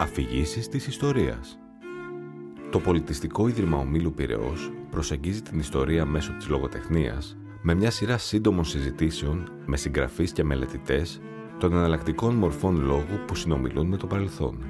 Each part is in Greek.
Αφηγήσεις της ιστορίας. Το Πολιτιστικό Ίδρυμα Ομίλου Πυραιός προσεγγίζει την ιστορία μέσω της λογοτεχνίας με μια σειρά σύντομων συζητήσεων με συγγραφείς και μελετητές των εναλλακτικών μορφών λόγου που συνομιλούν με το παρελθόν.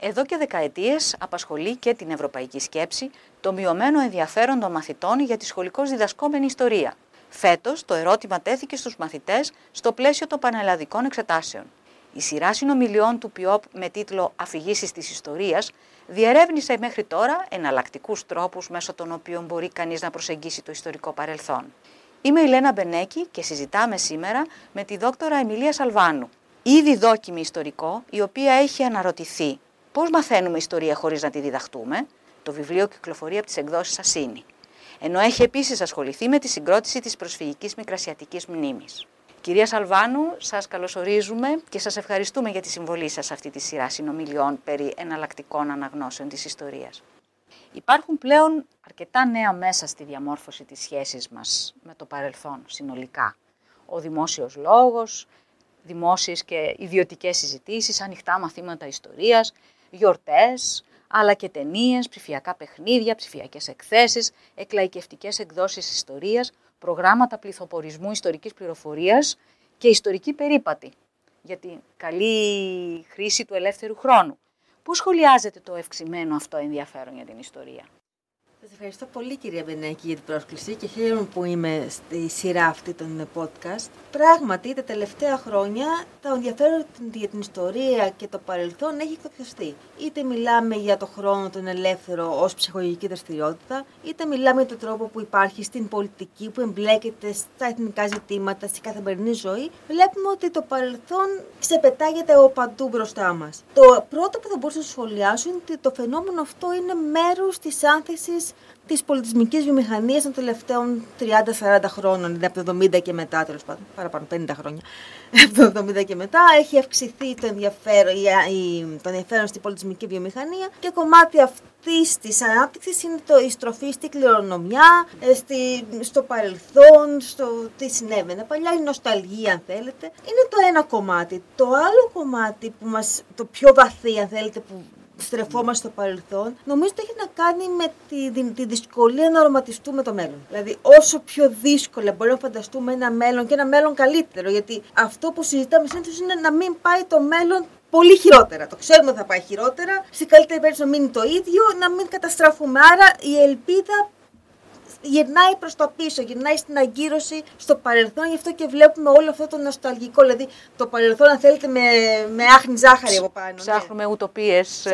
Εδώ και δεκαετίες απασχολεί και την ευρωπαϊκή σκέψη το μειωμένο ενδιαφέρον των μαθητών για τη σχολικώς διδασκόμενη ιστορία. Φέτος το ερώτημα τέθηκε στους μαθητές στο πλαίσιο των πανελλαδικών εξετάσεων. Η σειρά συνομιλιών του ΠΙΟΠ με τίτλο «Αφηγήσεις της ιστορίας» διερεύνησε μέχρι τώρα εναλλακτικούς τρόπους μέσω των οποίων μπορεί κανείς να προσεγγίσει το ιστορικό παρελθόν. Είμαι η Λένα Μπενέκη και συζητάμε σήμερα με τη δόκτωρα Εμιλία Σαλβάνου, ήδη δόκιμη ιστορικό, η οποία έχει αναρωτηθεί πώς μαθαίνουμε ιστορία χωρίς να τη διδαχτούμε. Το βιβλίο κυκλοφορεί από τις εκδόσεις Ασίνη. Ενώ έχει επίσης ασχοληθεί με τη συγκρότηση της προσφυγικής μικρασιατικής μνήμης. Κυρία Σαλβάνου, σας καλωσορίζουμε και σας ευχαριστούμε για τη συμβολή σας σε αυτή τη σειρά συνομιλιών περί εναλλακτικών αναγνώσεων της ιστορίας. Υπάρχουν πλέον αρκετά νέα μέσα στη διαμόρφωση της σχέσης μας με το παρελθόν συνολικά. Ο δημόσιος λόγος, δημόσιες και ιδιωτικές συζητήσεις, ανοιχτά μαθήματα ιστορίας, γιορτές, αλλά και ταινίες, ψηφιακά παιχνίδια, ψηφιακές εκθέσεις, εκλαϊκευτικές εκδόσεις ιστορίας, προγράμματα πληθοπορισμού ιστορικής πληροφορίας και ιστορική περίπατη για την καλή χρήση του ελεύθερου χρόνου. Πού σχολιάζεται το ευξημένο αυτό ενδιαφέρον για την ιστορία; Σας ευχαριστώ πολύ κυρία Μπενέκη για την πρόσκληση και χαίρομαι που είμαι στη σειρά αυτή των podcast. Πράγματι, τα τελευταία χρόνια το ενδιαφέρον για την ιστορία και το παρελθόν έχει εκδοθιστεί. Είτε μιλάμε για το χρόνο τον ελεύθερο ως ψυχολογική δραστηριότητα, είτε μιλάμε για τον τρόπο που υπάρχει στην πολιτική, που εμπλέκεται στα εθνικά ζητήματα, στην καθημερινή ζωή, βλέπουμε ότι το παρελθόν ξεπετάγεται από παντού μπροστά μας. Το πρώτο που θα μπορούσα να σχολιάσω είναι ότι το φαινόμενο αυτό είναι μέρος της άνθησης της πολιτισμικής βιομηχανίας των τελευταίων 30-40 χρόνων, από το 70 και μετά, τέλος πάντων, παραπάνω 50 χρόνια, από το 70 και μετά, έχει αυξηθεί το ενδιαφέρον, το ενδιαφέρον στην πολιτισμική βιομηχανία και κομμάτι αυτής της ανάπτυξης είναι το, η στροφή στη κληρονομιά, ε, στη, στο παρελθόν, στο τι συνέβαινε παλιά, η νοσταλγία αν θέλετε. Είναι το ένα κομμάτι. Το άλλο κομμάτι που μας, το πιο βαθύ αν θέλετε, που στρεφόμαστε στο παρελθόν, νομίζω ότι έχει να κάνει με τη, τη, δυσκολία να οραματιστούμε το μέλλον. Δηλαδή, όσο πιο δύσκολα μπορούμε να φανταστούμε ένα μέλλον και ένα μέλλον καλύτερο, γιατί αυτό που συζητάμε συνήθως είναι να μην πάει το μέλλον πολύ χειρότερα. Το ξέρουμε ότι θα πάει χειρότερα. Στην καλύτερη περίπτωση να μείνει το ίδιο, να μην καταστραφούμε. Άρα η ελπίδα γυρνάει προς το πίσω, γυρνάει στην αγκύρωση στο παρελθόν. Γι' αυτό και βλέπουμε όλο αυτό το νοσταλγικό. Δηλαδή το παρελθόν, αν θέλετε, με, με άχνη ζάχαρη από πάνω. Ναι. Ψάχνουμε ναι. ουτοπίες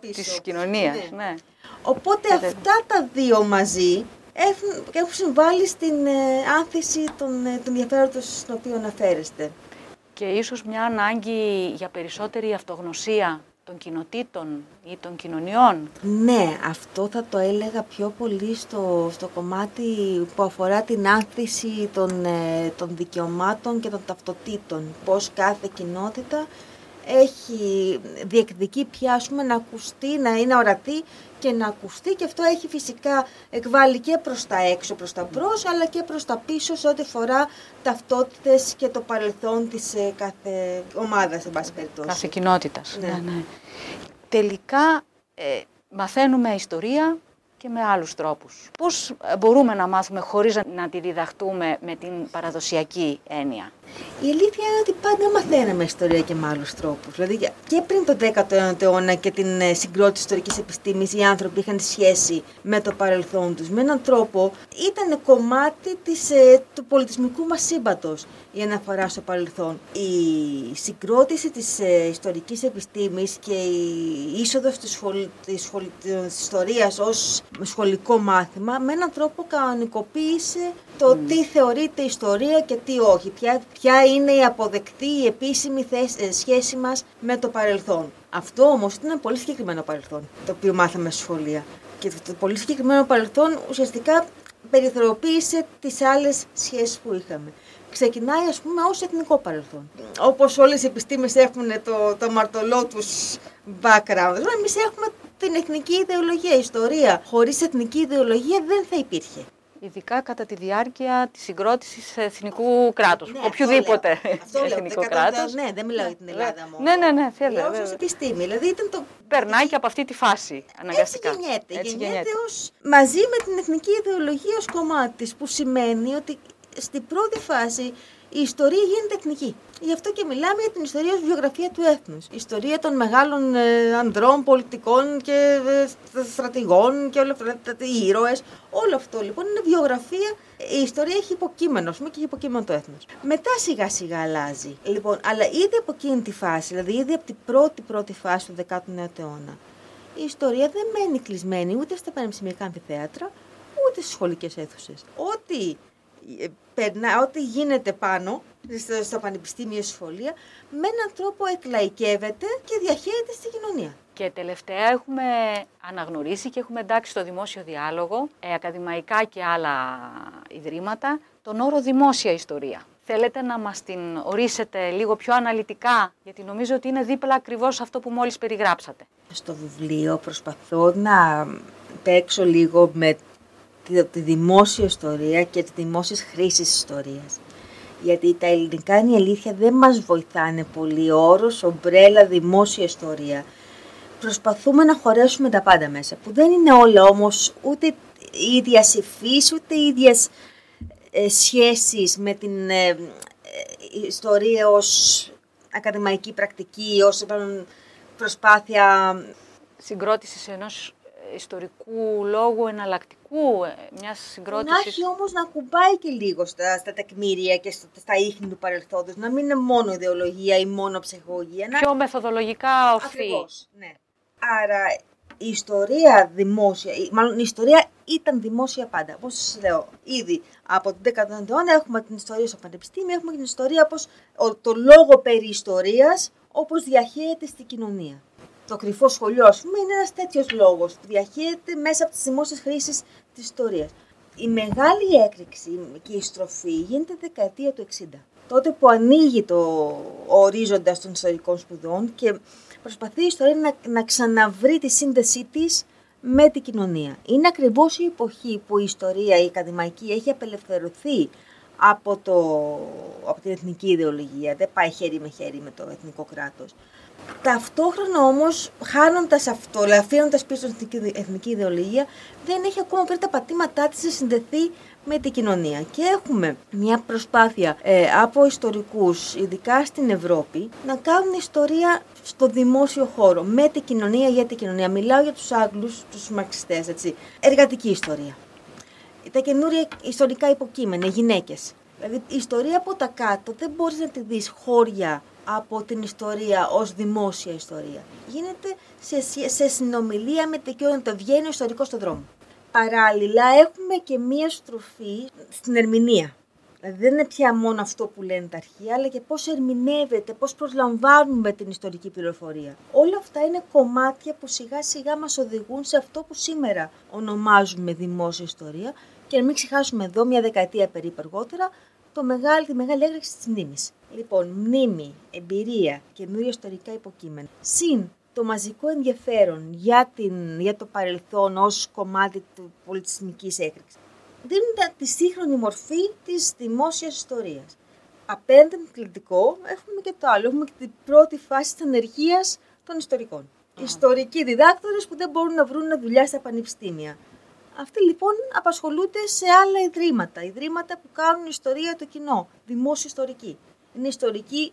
της κοινωνίας. Ναι. ναι. Οπότε αυτά τα δύο μαζί έχουν, έχουν συμβάλει στην ε, άνθηση των, ε, ενδιαφέροντων στον οποίο αναφέρεστε. Και ίσως μια ανάγκη για περισσότερη αυτογνωσία των κοινοτήτων ή των κοινωνιών. Ναι, αυτό θα το έλεγα πιο πολύ στο, στο κομμάτι που αφορά την άνθηση των, ε, των δικαιωμάτων και των ταυτοτήτων. Πώς κάθε κοινότητα έχει διεκδικεί πια να ακουστεί, να είναι ορατή και να ακουστεί και αυτό έχει φυσικά εκβάλει και προς τα έξω, προς τα μπρος, αλλά και προς τα πίσω σε ό,τι φορά ταυτότητες και το παρελθόν της ε, κάθε ομάδας, σε πάση περιπτώσει. Κάθε κοινότητας. Ναι. ναι. Τελικά ε, μαθαίνουμε ιστορία και με άλλους τρόπους. Πώς ε, μπορούμε να μάθουμε χωρίς να τη διδαχτούμε με την παραδοσιακή έννοια; Η αλήθεια είναι ότι πάντα μαθαίναμε ιστορία και με άλλους τρόπους. Δηλαδή και πριν τον 19ο αιώνα και την ε, συγκρότηση ιστορικής επιστήμης, οι άνθρωποι είχαν σχέση με το παρελθόν τους. Με έναν τρόπο ήταν κομμάτι της, ε, του πολιτισμικού μας σύμπατο η αναφορά στο παρελθόν. Η συγκρότηση της ε, ιστορικής επιστήμης και η είσοδος της σχολ, ιστορίας ως σχολικό μάθημα με έναν τρόπο κανονικοποίησε το τι θεωρείται ιστορία και τι όχι. Ποια, ποια είναι η αποδεκτή, η επίσημη ε, σχέση μας με το παρελθόν. Αυτό όμως ήταν ένα πολύ συγκεκριμένο παρελθόν, το οποίο μάθαμε στη σχολεία. Και το πολύ συγκεκριμένο παρελθόν ουσιαστικά περιθωριοποίησε τις άλλες σχέσεις που είχαμε. Ξεκινάει ας πούμε ως εθνικό παρελθόν. Όπως όλες οι επιστήμες έχουν το, το μαρτωλό τους background, εμείς έχουμε την εθνική ιδεολογία, ιστορία. Χωρίς εθνική ιδεολογία δεν θα υπήρχε. Ειδικά κατά τη διάρκεια της συγκρότησης εθνικού κράτους, Ναι, οποιοδήποτε αυτό λέω. Αυτό λέω. εθνικό Δεν κατα- κράτος. Ναι, δεν μιλάω για την Ελλάδα μόνο. Ναι, ναι, ναι, θέλω, Μιλάω βέβαια. ως επιστήμη. Δηλαδή ήταν το Περνάει και από αυτή τη φάση αναγκαστικά. Έτσι γεννιέται. Έτσι γεννιέται ως, μαζί με την εθνική ιδεολογία ως κομμάτι της, που σημαίνει ότι στην πρώτη φάση η ιστορία γίνεται εθνική. Γι' αυτό και μιλάμε για την ιστορία ως βιογραφία του έθνους. Η ιστορία των μεγάλων ε, ανδρών, πολιτικών και ε, στ- στρατηγών και όλα αυτά, τα- τα- οι ήρωες. Όλο αυτό λοιπόν είναι βιογραφία. Η ιστορία έχει υποκείμενο, ας πούμε, και έχει υποκείμενο το έθνος. Μετά σιγά σιγά αλλάζει. Λοιπόν, αλλά ήδη από εκείνη τη φάση, δηλαδή ήδη από την πρώτη πρώτη φάση του 19ου αιώνα, η ιστορία δεν μένει κλεισμένη ούτε στα πανεπιστημιακά αμφιθέατρα, ούτε στις σχολικές αίθουσες. Ό,τι, ε, περνά, ό,τι γίνεται πάνω στα, στα πανεπιστήμια σχολεία, με έναν τρόπο εκλαϊκεύεται και διαχέεται στη κοινωνία. Και τελευταία έχουμε αναγνωρίσει και έχουμε εντάξει στο δημόσιο διάλογο, ε, ακαδημαϊκά και άλλα ιδρύματα, τον όρο δημόσια ιστορία. Θέλετε να μας την ορίσετε λίγο πιο αναλυτικά, γιατί νομίζω ότι είναι δίπλα ακριβώς αυτό που μόλις περιγράψατε. Στο βιβλίο προσπαθώ να παίξω λίγο με τη, τη δημόσια ιστορία και τη δημόσια χρήση ιστορίας. Γιατί τα ελληνικά είναι η αλήθεια δεν μας βοηθάνε πολύ. Ο όρος, ομπρέλα, δημόσια ιστορία. Προσπαθούμε να χωρέσουμε τα πάντα μέσα, που δεν είναι όλα όμως ούτε οι ίδιας υφής, ούτε οι ίδιες ε, σχέσεις με την ε, ε, ιστορία ως ακαδημαϊκή πρακτική, ως ε, προσπάθεια Συγκρότησης ενός ε, ιστορικού λόγου εναλλακτικού, ε, μιας να συγκρότησης... έχει όμως να κουμπάει και λίγο στα, στα τεκμήρια και στα, στα ίχνη του παρελθόντος, να μην είναι μόνο ιδεολογία ή μόνο ψυχολογία. Να... πιο μεθοδολογικά ορθή. Ακριβώς, ναι. Άρα η ιστορία δημόσια, ή μάλλον η ιστορία ήταν δημόσια πάντα. Όπως σας λέω, ήδη από τον 19ο αιώνα έχουμε την ιστορία στο πανεπιστήμιο, έχουμε την ιστορία όπως, ο- το λόγο περί ιστορίας, όπως διαχέεται στην κοινωνία. Το κρυφό σχολείο, ας πούμε, είναι ένας τέτοιος λόγος που διαχέεται μέσα από τις δημόσιες χρήσεις της ιστορίας. Η μεγάλη έκρηξη και η στροφή γίνεται τη δεκαετία του 60. Τότε που ανοίγει το ο ορίζοντας των ιστορικών σπουδών και προσπαθεί η ιστορία να, να ξαναβρει τη σύνδεσή της με την κοινωνία. Είναι ακριβώς η εποχή που η ιστορία, η ακαδημαϊκή, έχει απελευθερωθεί από, το, από την εθνική ιδεολογία. Δεν πάει χέρι με χέρι με το εθνικό κράτος. Ταυτόχρονα όμως, χάνοντας αυτό, δηλαδή αφήνοντας πίσω την εθνική- εθνική ιδεολογία, δεν έχει ακόμα βρει τα πατήματά της να συνδεθεί με την κοινωνία. Και έχουμε μια προσπάθεια ε, από ιστορικούς, ειδικά στην Ευρώπη, να κάνουν ιστορία στο δημόσιο χώρο, με την κοινωνία, για την κοινωνία. Μιλάω για τους Άγγλους, τους μαρξιστές, έτσι. Εργατική ιστορία τα καινούρια ιστορικά υποκείμενα, οι γυναίκες. Δηλαδή η ιστορία από τα κάτω δεν μπορείς να τη δεις χώρια από την ιστορία ως δημόσια ιστορία. Γίνεται σε, σε- σε συνομιλία με την κοινωνία, το βγαίνει ο ιστορικός στον δρόμο. Παράλληλα έχουμε και μία στροφή στην ερμηνεία. Δηλαδή δεν είναι πια μόνο αυτό που λένε τα αρχεία, αλλά και πώς ερμηνεύεται, πώς προσλαμβάνουμε την ιστορική πληροφορία. Όλα αυτά είναι κομμάτια που σιγά σιγά μας οδηγούν σε αυτό που σήμερα ονομάζουμε δημόσια ιστορία και να μην ξεχάσουμε εδώ μια δεκαετία περίπου αργότερα το μεγάλη, τη μεγάλη έκρηξη της μνήμης. Λοιπόν, μνήμη, εμπειρία, καινούργια ιστορικά υποκείμενα. Συν το μαζικό ενδιαφέρον για, την, για το παρελθόν ως κομμάτι του πολιτισμικής έκρηξης δίνουν τα- τη σύγχρονη μορφή της δημόσιας ιστορίας. Απέναντι το κλητικό έχουμε και το άλλο. Έχουμε και την πρώτη φάση της ανεργίας των ιστορικών. Ιστορικοί διδάκτορες που δεν μπορούν να βρουν δουλειά στα πανεπιστήμια. Αυτοί λοιπόν απασχολούνται σε άλλα ιδρύματα. Ιδρύματα που κάνουν ιστορία το κοινό. Δημόσιο ιστορική. Είναι ιστορικοί,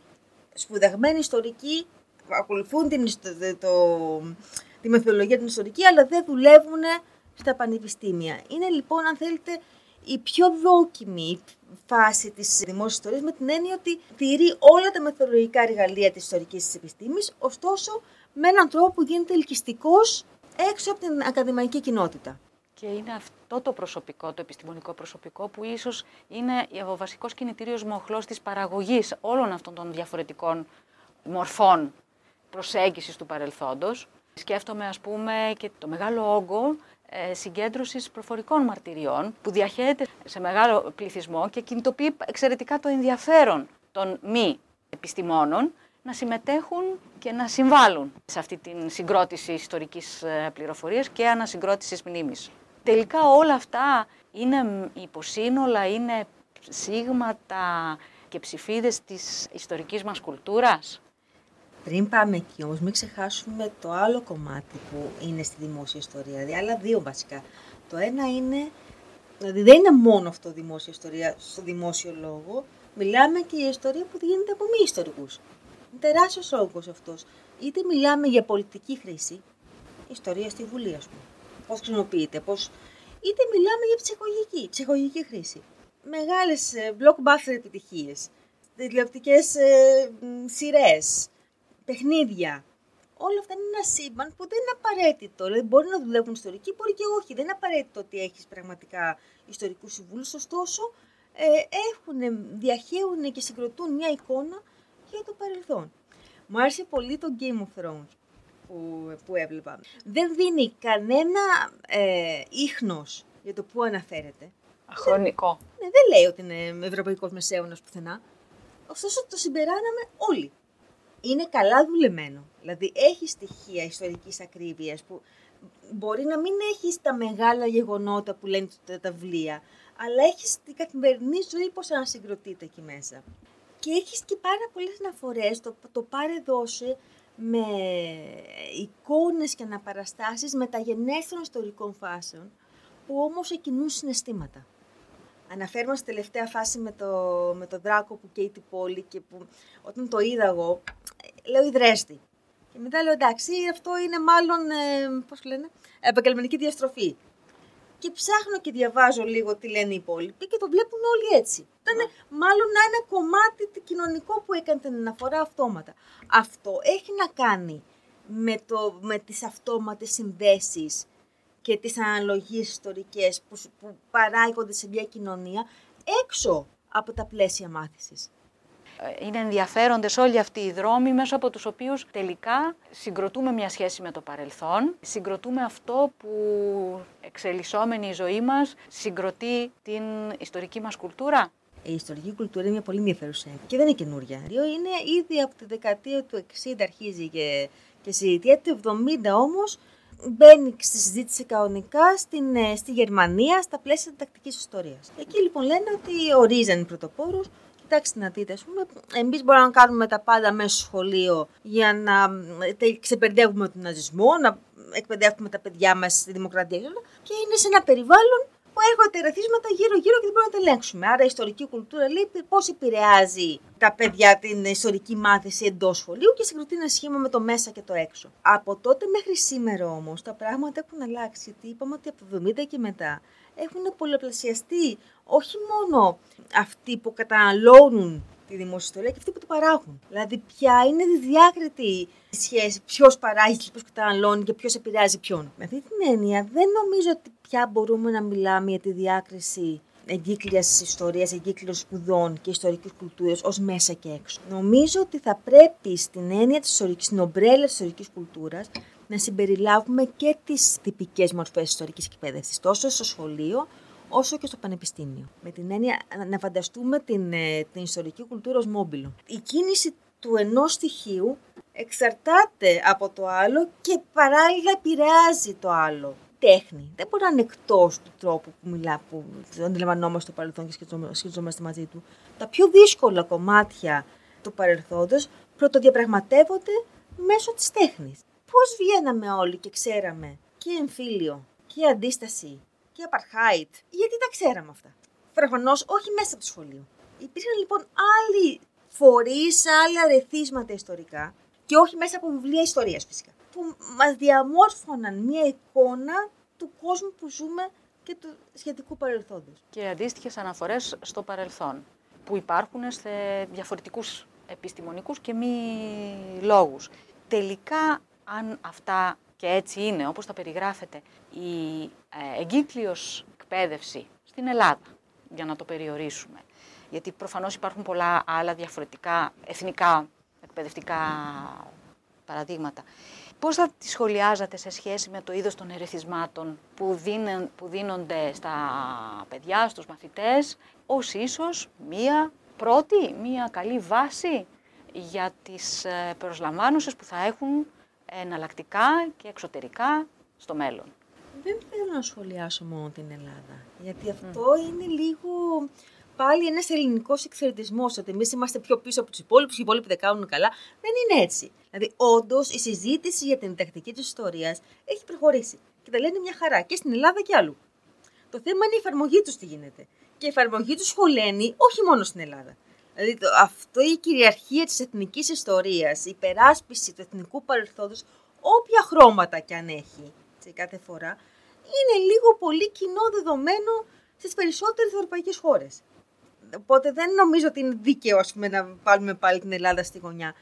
σπουδαγμένοι ιστορικοί, ακολουθούν την, ιστο- το, τη μεθοδολογία την ιστορική, αλλά δεν δουλεύουν στα πανεπιστήμια. Είναι λοιπόν, αν θέλετε, η πιο δόκιμη φάση της δημόσιας ιστορίας με την έννοια ότι τηρεί όλα τα μεθοδολογικά εργαλεία της ιστορικής της επιστήμης, ωστόσο με έναν τρόπο που γίνεται ελκυστικός έξω από την ακαδημαϊκή κοινότητα. Και είναι αυτό το προσωπικό, το επιστημονικό προσωπικό, που ίσως είναι ο βασικός κινητήριος μοχλός της παραγωγής όλων αυτών των διαφορετικών μορφών προσέγγισης του παρελθόντος. Σκέφτομαι, ας πούμε, και το μεγάλο όγκο ε, συγκέντρωσης προφορικών μαρτυριών που διαχέεται σε μεγάλο πληθυσμό και κινητοποιεί εξαιρετικά το ενδιαφέρον των μη επιστημόνων να συμμετέχουν και να συμβάλλουν σε αυτή την συγκρότηση ιστορικής ε, πληροφορίας και ανασυγκρότησης μνήμης. Τελικά όλα αυτά είναι υποσύνολα, είναι σίγματα και ψηφίδες της ιστορικής μας κουλτούρας; Πριν πάμε εκεί όμως, μην ξεχάσουμε το άλλο κομμάτι που είναι στη δημόσια ιστορία, δηλαδή άλλα δύο βασικά. Το ένα είναι, δηλαδή δεν είναι μόνο αυτό δημόσια ιστορία στο δημόσιο λόγο, μιλάμε και για ιστορία που γίνεται από μη ιστορικούς. Είναι τεράστιος όγκος αυτός. Είτε μιλάμε για πολιτική χρήση, ιστορία στη Βουλή ας πούμε, πώς χρησιμοποιείται, πώς... είτε μιλάμε για ψυχολογική, ψυχολογική χρήση. Μεγάλες ε, blockbuster επιτυχίες, τηλεοπτικές ε, σειρές, παιχνίδια. Όλα αυτά είναι ένα σύμπαν που δεν είναι απαραίτητο. Δηλαδή, μπορεί να δουλεύουν ιστορικοί, μπορεί και όχι. Δεν είναι απαραίτητο ότι έχεις πραγματικά ιστορικούς συμβούλους. Ωστόσο, ε, έχουν, διαχέουν και συγκροτούν μια εικόνα για το παρελθόν. Μου άρεσε πολύ το Game of Thrones που, που έβλεπα. Δεν δίνει κανένα ε, ίχνος για το που αναφέρεται. Αχρονικό. Ναι, δεν λέει ότι είναι ευρωπαϊκός μεσαίωνας πουθενά. Ωστόσο το συμπεράναμε όλοι είναι καλά δουλεμένο. Δηλαδή έχει στοιχεία ιστορικής ακρίβειας που μπορεί να μην έχεις τα μεγάλα γεγονότα που λένε τα βιβλία, αλλά έχεις την καθημερινή ζωή πώς ανασυγκροτείται εκεί μέσα. Και έχεις και πάρα πολλές αναφορές, το, το πάρε δώσε με εικόνες και αναπαραστάσεις μεταγενέστερων ιστορικών φάσεων, που όμως εκκινούν συναισθήματα. Αναφέρουμε στη τελευταία φάση με το, με το δράκο που καίει την πόλη και που όταν το είδα εγώ, λέω Ιδρέστη. Και μετά λέω εντάξει, αυτό είναι μάλλον, ε, πώς λένε, επαγγελματική διαστροφή. Και ψάχνω και διαβάζω λίγο τι λένε οι υπόλοιποι και το βλέπουν όλοι έτσι. Ήταν ναι. μάλλον ένα κομμάτι κοινωνικό που έκανε την αναφορά αυτόματα. Αυτό έχει να κάνει με, το, με τις αυτόματες συνδέσεις και τις αναλογίες ιστορικές που, που παράγονται σε μια κοινωνία έξω από τα πλαίσια μάθησης. Ε, είναι ενδιαφέροντες όλοι αυτοί οι δρόμοι μέσα από τους οποίους τελικά συγκροτούμε μια σχέση με το παρελθόν, συγκροτούμε αυτό που εξελισσόμενη η ζωή μας συγκροτεί την ιστορική μας κουλτούρα. Η ιστορική κουλτούρα είναι μια πολύ ενδιαφέρουσα και δεν είναι καινούρια. Είναι ήδη από τη δεκαετία του 60 αρχίζει και, και συζητιέται, το 70 όμως μπαίνει στη συζήτηση κανονικά στην, ε, στη Γερμανία στα πλαίσια της τακτικής ιστορίας. Εκεί λοιπόν λένε ότι ορίζαν οι πρωτοπόρους κοιτάξτε να δείτε, ας πούμε, εμείς μπορούμε να κάνουμε τα πάντα μέσα στο σχολείο για να ξεπερδεύουμε τον ναζισμό, να εκπαιδεύουμε τα παιδιά μας στη δημοκρατία και είναι σε ένα περιβάλλον που έρχονται ρεθίσματα γύρω-γύρω και δεν μπορούμε να τα ελέγξουμε. Άρα η ιστορική κουλτούρα λέει πώς επηρεάζει τα παιδιά την ιστορική μάθηση εντός σχολείου και συγκροτεί ένα σχήμα με το μέσα και το έξω. Από τότε μέχρι σήμερα όμως τα πράγματα έχουν αλλάξει. Γιατί είπαμε ότι από το 70 και μετά έχουν πολλαπλασιαστεί όχι μόνο αυτοί που καταναλώνουν τη δημόσια ιστορία και αυτοί που το παράγουν. Δηλαδή, ποια είναι η διάκριτη σχέση, ποιος παράγει και ποιος καταναλώνει και ποιος επηρεάζει ποιον. Με αυτή την έννοια, δεν νομίζω ότι πια μπορούμε να μιλάμε για τη διάκριση εγκύκλια ιστορίας, εγκύκλειων σπουδών και ιστορικής κουλτούρας ως μέσα και έξω. Νομίζω ότι θα πρέπει στην έννοια της ιστορικής, στην ομπρέλα της ιστορικής κουλτούρας, να συμπεριλάβουμε και τις τυπικές μορφές ιστορικής εκπαίδευσης, τόσο στο σχολείο όσο και στο πανεπιστήμιο. Με την έννοια να φανταστούμε την, ε, την ιστορική κουλτούρα ως μόμπιλο. Η κίνηση του ενός στοιχείου εξαρτάται από το άλλο και παράλληλα επηρεάζει το άλλο. Τέχνη. Δεν μπορεί να είναι εκτός του τρόπου που μιλά, που αντιλαμβανόμαστε το παρελθόν και σχετιζόμαστε μαζί του. Τα πιο δύσκολα κομμάτια του παρελθόντος πρωτοδιαπραγματεύονται μέσω της τέχνης. Πώς βγαίναμε όλοι και ξέραμε και εμφύλιο και αντίσταση και apartheid. Γιατί τα ξέραμε αυτά; Προφανώς όχι μέσα από το σχολείο. Υπήρχαν λοιπόν άλλοι φορείς, άλλα ρεθίσματα ιστορικά και όχι μέσα από βιβλία ιστορίας φυσικά. Που μας διαμόρφωναν μια εικόνα του κόσμου που ζούμε και του σχετικού παρελθόντος. Και αντίστοιχες αναφορές στο παρελθόν που υπάρχουν σε διαφορετικούς επιστημονικούς και μη λόγους. Τελικά, αν αυτά και έτσι είναι, όπως τα περιγράφεται, η ε, εγκύκλειος εκπαίδευση στην Ελλάδα, για να το περιορίσουμε. Γιατί προφανώς υπάρχουν πολλά άλλα διαφορετικά εθνικά εκπαιδευτικά παραδείγματα. Πώς θα τη σχολιάζατε σε σχέση με το είδος των ερεθισμάτων που, που δίνονται στα παιδιά, στους μαθητές, ως ίσως μία πρώτη, μία καλή βάση για τις ε, προσλαμβάνουσες που θα έχουν εναλλακτικά και εξωτερικά στο μέλλον. δεν θέλω να σχολιάσω μόνο την Ελλάδα. Γιατί αυτό είναι λίγο πάλι ένας ελληνικός εκθετισμό. Ότι εμείς είμαστε πιο πίσω από τους υπόλοιπους και οι υπόλοιποι δεν κάνουν καλά. Δεν είναι έτσι. Δηλαδή, όντως η συζήτηση για την διδακτική της ιστορίας έχει προχωρήσει. Και τα λένε μια χαρά και στην Ελλάδα και αλλού. Το θέμα είναι η εφαρμογή τους τι γίνεται. Και η εφαρμογή τους χωλαίνει όχι μόνο στην Ελλάδα. Δηλαδή, το, αυτό η κυριαρχία της εθνικής ιστορίας, η υπεράσπιση του εθνικού παρελθόντος, όποια χρώματα και αν έχει σε κάθε φορά, είναι λίγο πολύ κοινό δεδομένο στις περισσότερες ευρωπαϊκές χώρες. Οπότε δεν νομίζω ότι είναι δίκαιο πούμε, να βάλουμε πάλι την Ελλάδα στη γωνιά.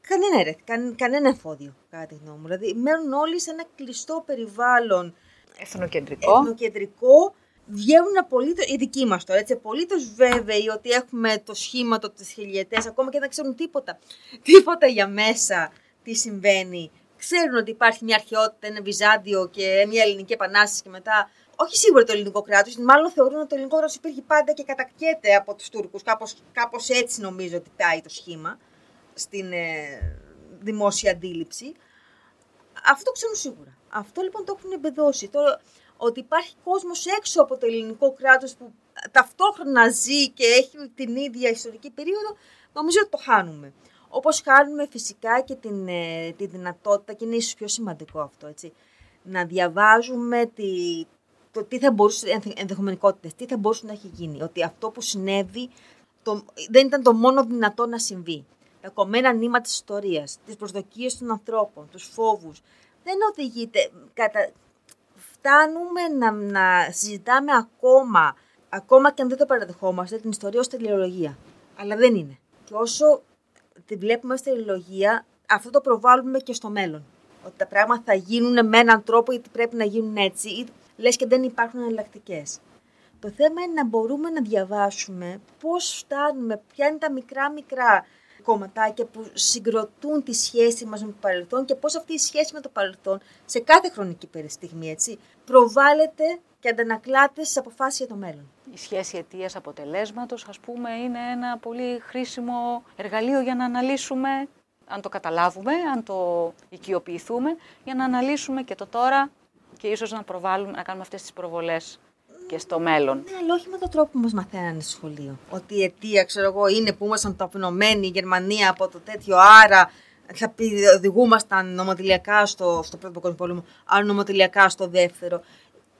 Κανένα ρε, κα, κανένα εφόδιο, κατά τη γνώμη μου. Δηλαδή, μένουν όλοι σε ένα κλειστό περιβάλλον. Εθνοκεντρικό. Εθνοκεντρικό. Βγαίνουν απολύτως, οι δικοί μας τώρα, έτσι, απολύτως βέβαιοι ότι έχουμε το σχήμα το τη χιλιετές, ακόμα και δεν ξέρουν τίποτα. Τίποτα για μέσα τι συμβαίνει. Ξέρουν ότι υπάρχει μια αρχαιότητα, ένα Βυζάντιο και μια ελληνική επανάσταση και μετά όχι σίγουρα το ελληνικό κράτος, μάλλον θεωρούν ότι το ελληνικό κράτος υπήρχε πάντα και κατακαίται από τους Τούρκους. Κάπως έτσι νομίζω ότι πάει το σχήμα στην ε, δημόσια αντίληψη. Αυτό ξέρουν σίγουρα. Αυτό λοιπόν το έχουν εμπεδώσει. Τώρα, ότι υπάρχει κόσμος έξω από το ελληνικό κράτος που ταυτόχρονα ζει και έχει την ίδια ιστορική περίοδο, νομίζω ότι το χάνουμε. Όπως χάνουμε φυσικά και την, ε, τη δυνατότητα, και είναι ίσως πιο σημαντικό αυτό, έτσι, να διαβάζουμε τη, το τι θα μπορούσε, ενδεχομενικότητες, τι θα μπορούσε να έχει γίνει. Ότι αυτό που συνέβη το, δεν ήταν το μόνο δυνατό να συμβεί. Τα κομμένα νήματα της ιστορίας, τις προσδοκίες των ανθρώπων, τους φόβους, δεν οδηγείται, κατα... φτάνουμε να, να συζητάμε ακόμα, ακόμα και αν δεν το παραδεχόμαστε, την ιστορία ως τελειολογία. Αλλά δεν είναι. Και όσο τη βλέπουμε ως τελειολογία, αυτό το προβάλλουμε και στο μέλλον. Ότι τα πράγματα θα γίνουν με έναν τρόπο γιατί πρέπει να γίνουν έτσι λες και δεν υπάρχουν εναλλακτικές. Το θέμα είναι να μπορούμε να διαβάσουμε πώς φτάνουμε, ποια είναι τα μικρά μικρά κομματάκια που συγκροτούν τη σχέση μας με το παρελθόν και πώς αυτή η σχέση με το παρελθόν σε κάθε χρονική περιστστιγμή έτσι, προβάλλεται και αντανακλάται στις αποφάσεις για το μέλλον. Η σχέση αιτίας αποτελέσματος, ας πούμε, είναι ένα πολύ χρήσιμο εργαλείο για να αναλύσουμε, αν το καταλάβουμε, αν το οικειοποιηθούμε, για να αναλύσουμε και το τώρα και ίσως να προβάλλουμε, να κάνουμε αυτές τις προβολές και στο μέλλον. Ναι, αλλά όχι με τον τρόπο που μας μαθαίνανε στο σχολείο. Ότι η αιτία, ξέρω εγώ, είναι που ήμασταν ταπεινωμένοι η Γερμανία από το τέτοιο, άρα θα οδηγούμασταν νομοτελειακά στο, στο πρώτο παγκόσμιο πόλεμο, άρα νομοτελειακά στο δεύτερο.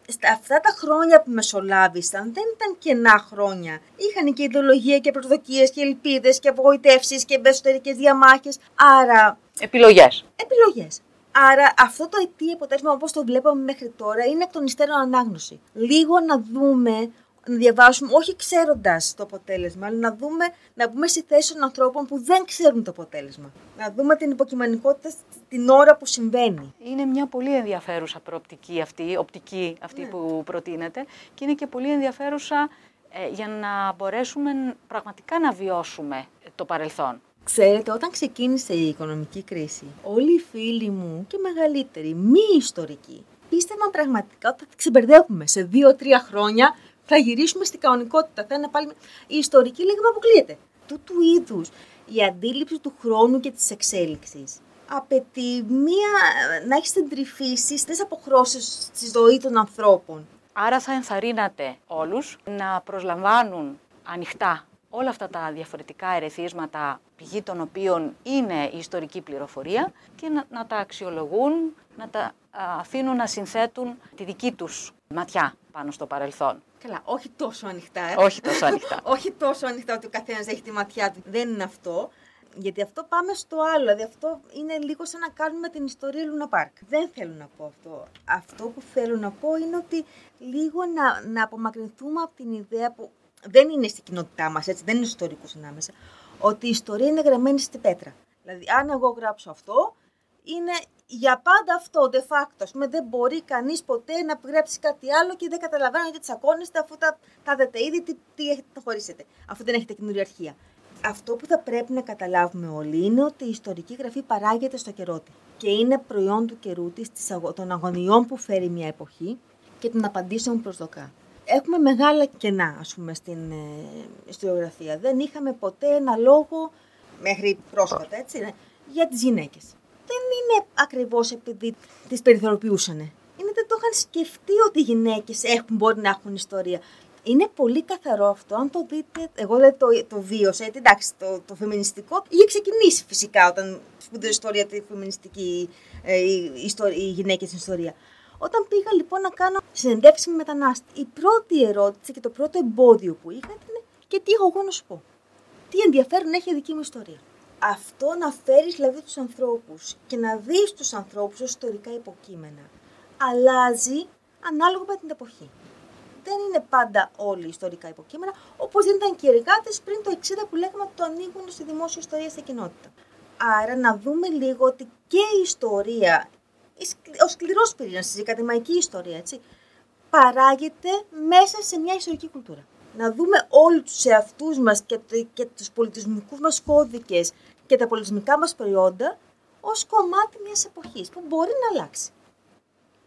Στα αυτά τα χρόνια που μεσολάβησαν δεν ήταν κενά χρόνια. Είχαν και ιδεολογία και προσδοκίες και ελπίδες και απογοητεύσεις και εσωτερικές διαμάχες. Άρα. Επιλογές. Επιλογές. Άρα αυτό το αιτή αποτέλεσμα όπως το βλέπαμε μέχρι τώρα είναι εκ των υστέρων ανάγνωση. Λίγο να δούμε, να διαβάσουμε, όχι ξέροντας το αποτέλεσμα, αλλά να δούμε, να μπούμε στη θέση των ανθρώπων που δεν ξέρουν το αποτέλεσμα. Να δούμε την υποκειμενικότητα την ώρα που συμβαίνει. Είναι μια πολύ ενδιαφέρουσα προοπτική αυτή, οπτική αυτή ναι. που προτείνεται και είναι και πολύ ενδιαφέρουσα ε, για να μπορέσουμε πραγματικά να βιώσουμε το παρελθόν. Ξέρετε, όταν ξεκίνησε η οικονομική κρίση, όλοι οι φίλοι μου και μεγαλύτεροι, μη ιστορικοί, πίστευαν πραγματικά ότι θα ξεμπερδεύουμε. Σε δύο-τρία χρόνια θα γυρίσουμε στην κανονικότητα. Θα είναι πάλι... Η ιστορική λέγαμε αποκλείεται. Τούτου είδους η αντίληψη του χρόνου και της εξέλιξης απαιτεί μία, να έχεις συντριφήσεις στι αποχρώσεις στη ζωή των ανθρώπων. Άρα θα ενθαρρύνατε όλους να προσλαμβάνουν ανοιχτά όλα αυτά τα διαφορετικά ερεθίσματα πηγή των οποίων είναι η ιστορική πληροφορία και να, να τα αξιολογούν, να τα αφήνουν να συνθέτουν τη δική τους ματιά πάνω στο παρελθόν. Καλά, όχι τόσο ανοιχτά. Ε. Όχι τόσο ανοιχτά. όχι τόσο ανοιχτά ότι ο καθένας έχει τη ματιά του. Δεν είναι αυτό. Γιατί αυτό πάμε στο άλλο. Δηλαδή αυτό είναι λίγο σαν να κάνουμε την ιστορία Λούνα Πάρκ. Δεν θέλω να πω αυτό. Αυτό που θέλω να πω είναι ότι λίγο να, να απομακρυνθούμε από την ιδέα που δεν είναι στην κοινότητά μας, έτσι, δεν είναι ιστορικούς ανάμεσα, ότι η ιστορία είναι γραμμένη στην πέτρα. Δηλαδή, αν εγώ γράψω αυτό, είναι για πάντα αυτό, de facto. Ας πούμε, δεν μπορεί κανείς ποτέ να γράψει κάτι άλλο και δεν καταλαβαίνει γιατί τσακώνεστε αφού τα, τα δείτε ήδη, τι, τι έχετε να χωρίσετε, αφού δεν έχετε καινούργια αρχεία. Αυτό που θα πρέπει να καταλάβουμε όλοι είναι ότι η ιστορική γραφή παράγεται στο καιρό τη και είναι προϊόν του καιρού της, των αγωνιών που φέρει μια εποχή και των απαντήσεων που προσδοκά έχουμε μεγάλα κενά, ας πούμε, στην ε, ιστοριογραφία. Δεν είχαμε ποτέ ένα λόγο, μέχρι πρόσφατα, έτσι, για τις γυναίκες. Δεν είναι ακριβώς επειδή τις περιθωριοποιούσαν. Είναι δεν το είχαν σκεφτεί ότι οι γυναίκες έχουν, μπορεί να έχουν ιστορία. Είναι πολύ καθαρό αυτό. Αν το δείτε, εγώ δεν το, το βίωσα. Γιατί εντάξει, το, το φεμινιστικό είχε ξεκινήσει φυσικά όταν σπουδαίω ιστορία τη φεμινιστική, ε, η, η, η γυναίκες στην ιστορία. Όταν πήγα λοιπόν να κάνω συνεντεύξεις με μετανάστη, η πρώτη ερώτηση και το πρώτο εμπόδιο που είχα ήταν και τι έχω εγώ να σου πω; Τι ενδιαφέρον έχει η δική μου ιστορία; Αυτό να φέρεις δηλαδή τους ανθρώπους και να δεις τους ανθρώπους ως ιστορικά υποκείμενα αλλάζει ανάλογα με την εποχή. Δεν είναι πάντα όλοι ιστορικά υποκείμενα, όπως δεν ήταν και οι εργάτες πριν το 60 που λέγαμε ότι το ανοίγουν στη δημόσια ιστορία στην κοινότητα. Άρα να δούμε λίγο ότι και η ιστορία ο σκληρός πυρήνας η ακαδημαϊκή ιστορία, έτσι, παράγεται μέσα σε μια ιστορική κουλτούρα. Να δούμε όλους τους εαυτούς μας και, και τους πολιτισμικούς μας κώδικες και τα πολιτισμικά μας προϊόντα ως κομμάτι μιας εποχής που μπορεί να αλλάξει.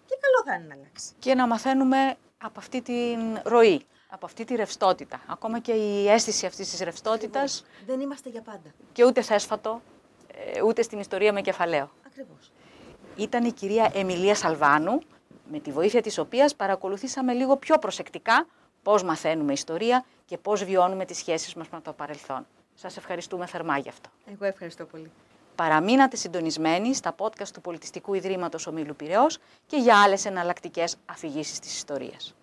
Και καλό θα είναι να αλλάξει. Και να μαθαίνουμε από αυτή την ροή, από αυτή τη ρευστότητα. Ακόμα και η αίσθηση αυτής της ρευστότητας. Δεν είμαστε για πάντα. Και ούτε θέσφατο, ε, ούτε στην ιστορία με κεφαλαίο. Ακριβώς ήταν η κυρία Εμιλία Σαλβάνου, με τη βοήθεια της οποίας παρακολουθήσαμε λίγο πιο προσεκτικά πώς μαθαίνουμε ιστορία και πώς βιώνουμε τις σχέσεις μας με το παρελθόν. Σας ευχαριστούμε θερμά γι' αυτό. Εγώ ευχαριστώ πολύ. Παραμείνατε συντονισμένοι στα podcast του Πολιτιστικού Ιδρύματος Ομίλου Πυραιός και για άλλες εναλλακτικές αφηγήσεις της ιστορίας.